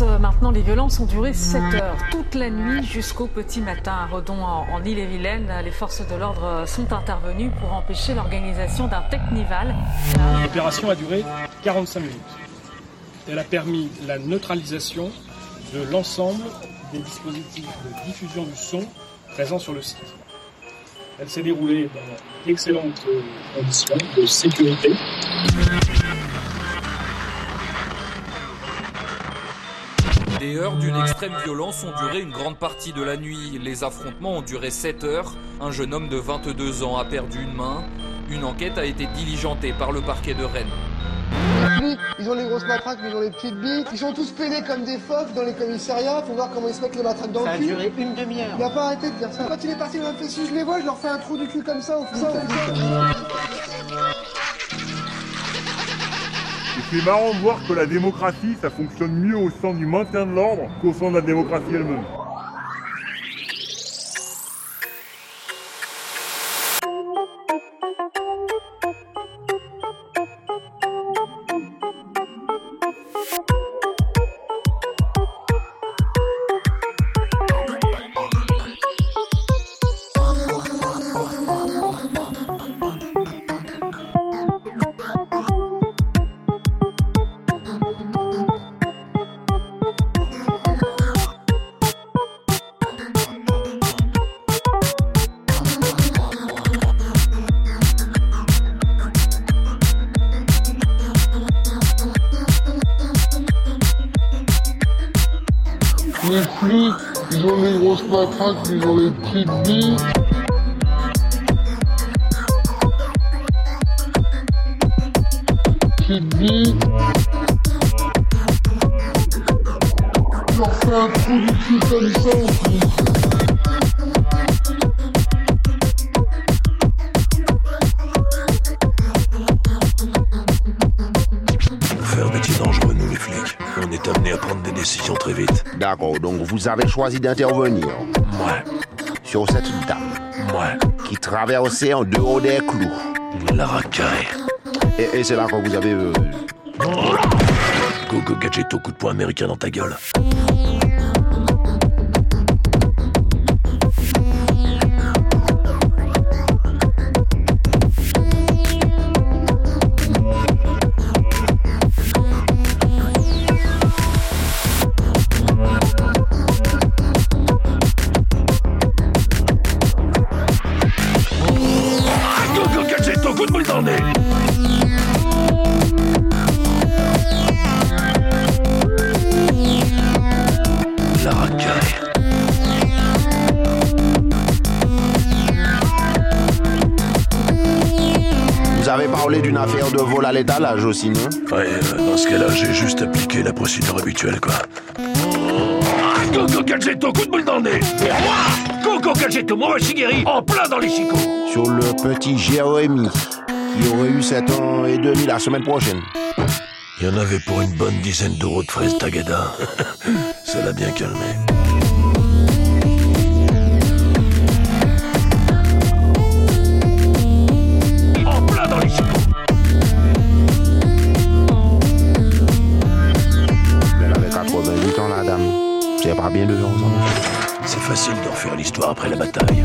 Euh, maintenant, les violences ont duré 7 heures, toute la nuit jusqu'au petit matin. À Redon, en, en Ille-et-Vilaine, les forces de l'ordre euh, sont intervenues pour empêcher l'organisation d'un technival. L'opération a duré 45 minutes. Elle a permis la neutralisation de l'ensemble des dispositifs de diffusion du son présents sur le site. Elle s'est déroulée dans d'excellentes euh, conditions de sécurité. Les heures d'une extrême violence ont duré une grande partie de la nuit. Les affrontements ont duré 7 heures. Un jeune homme de 22 ans a perdu une main. Une enquête a été diligentée par le parquet de Rennes. Ils ont les grosses matraques, mais ils ont les petites bites. Ils sont tous pédés comme des phoques dans les commissariats. Faut voir comment ils se mettent les matraques dans Ça a le cul. duré une demi-heure. Il a pas arrêté de dire ça. Quand il est parti, il m'a fait si je les vois, je leur fais un trou du cul comme ça, au fond. Et c'est marrant de voir que la démocratie, ça fonctionne mieux au sein du maintien de l'ordre qu'au sein de la démocratie elle-même. Ils ont les grosses matraques, ils ont les petites bites. Petites bites. Je leur fais un trou du cul comme faire un métier dangereux, nous les flics, on est amenés à prendre des décisions très vite. D'accord, donc vous avez choisi d'intervenir Moi, sur cette dame moi, qui traversait en dehors des clous. la racaille. Et, et c'est là que vous avez... euh, Go go gadget au coup de poing américain dans ta gueule. Vous avez parlé d'une affaire de vol à l'étalage aussi, non? Ouais, euh, dans ce cas-là, j'ai juste appliqué la procédure habituelle, quoi. Gadget au coup de boule dans le nez. Gadget au mauvais Shigeri en plein dans les chicots. Sur le petit Jérémy, qui aurait eu 7 ans et demi la semaine prochaine. Il y en avait pour une bonne dizaine d'euros de fraises Tagada. Ça l'a bien calmé. 88 ans, la dame. C'est pas bien de faire ensemble. C'est facile d'en faire l'histoire après la bataille.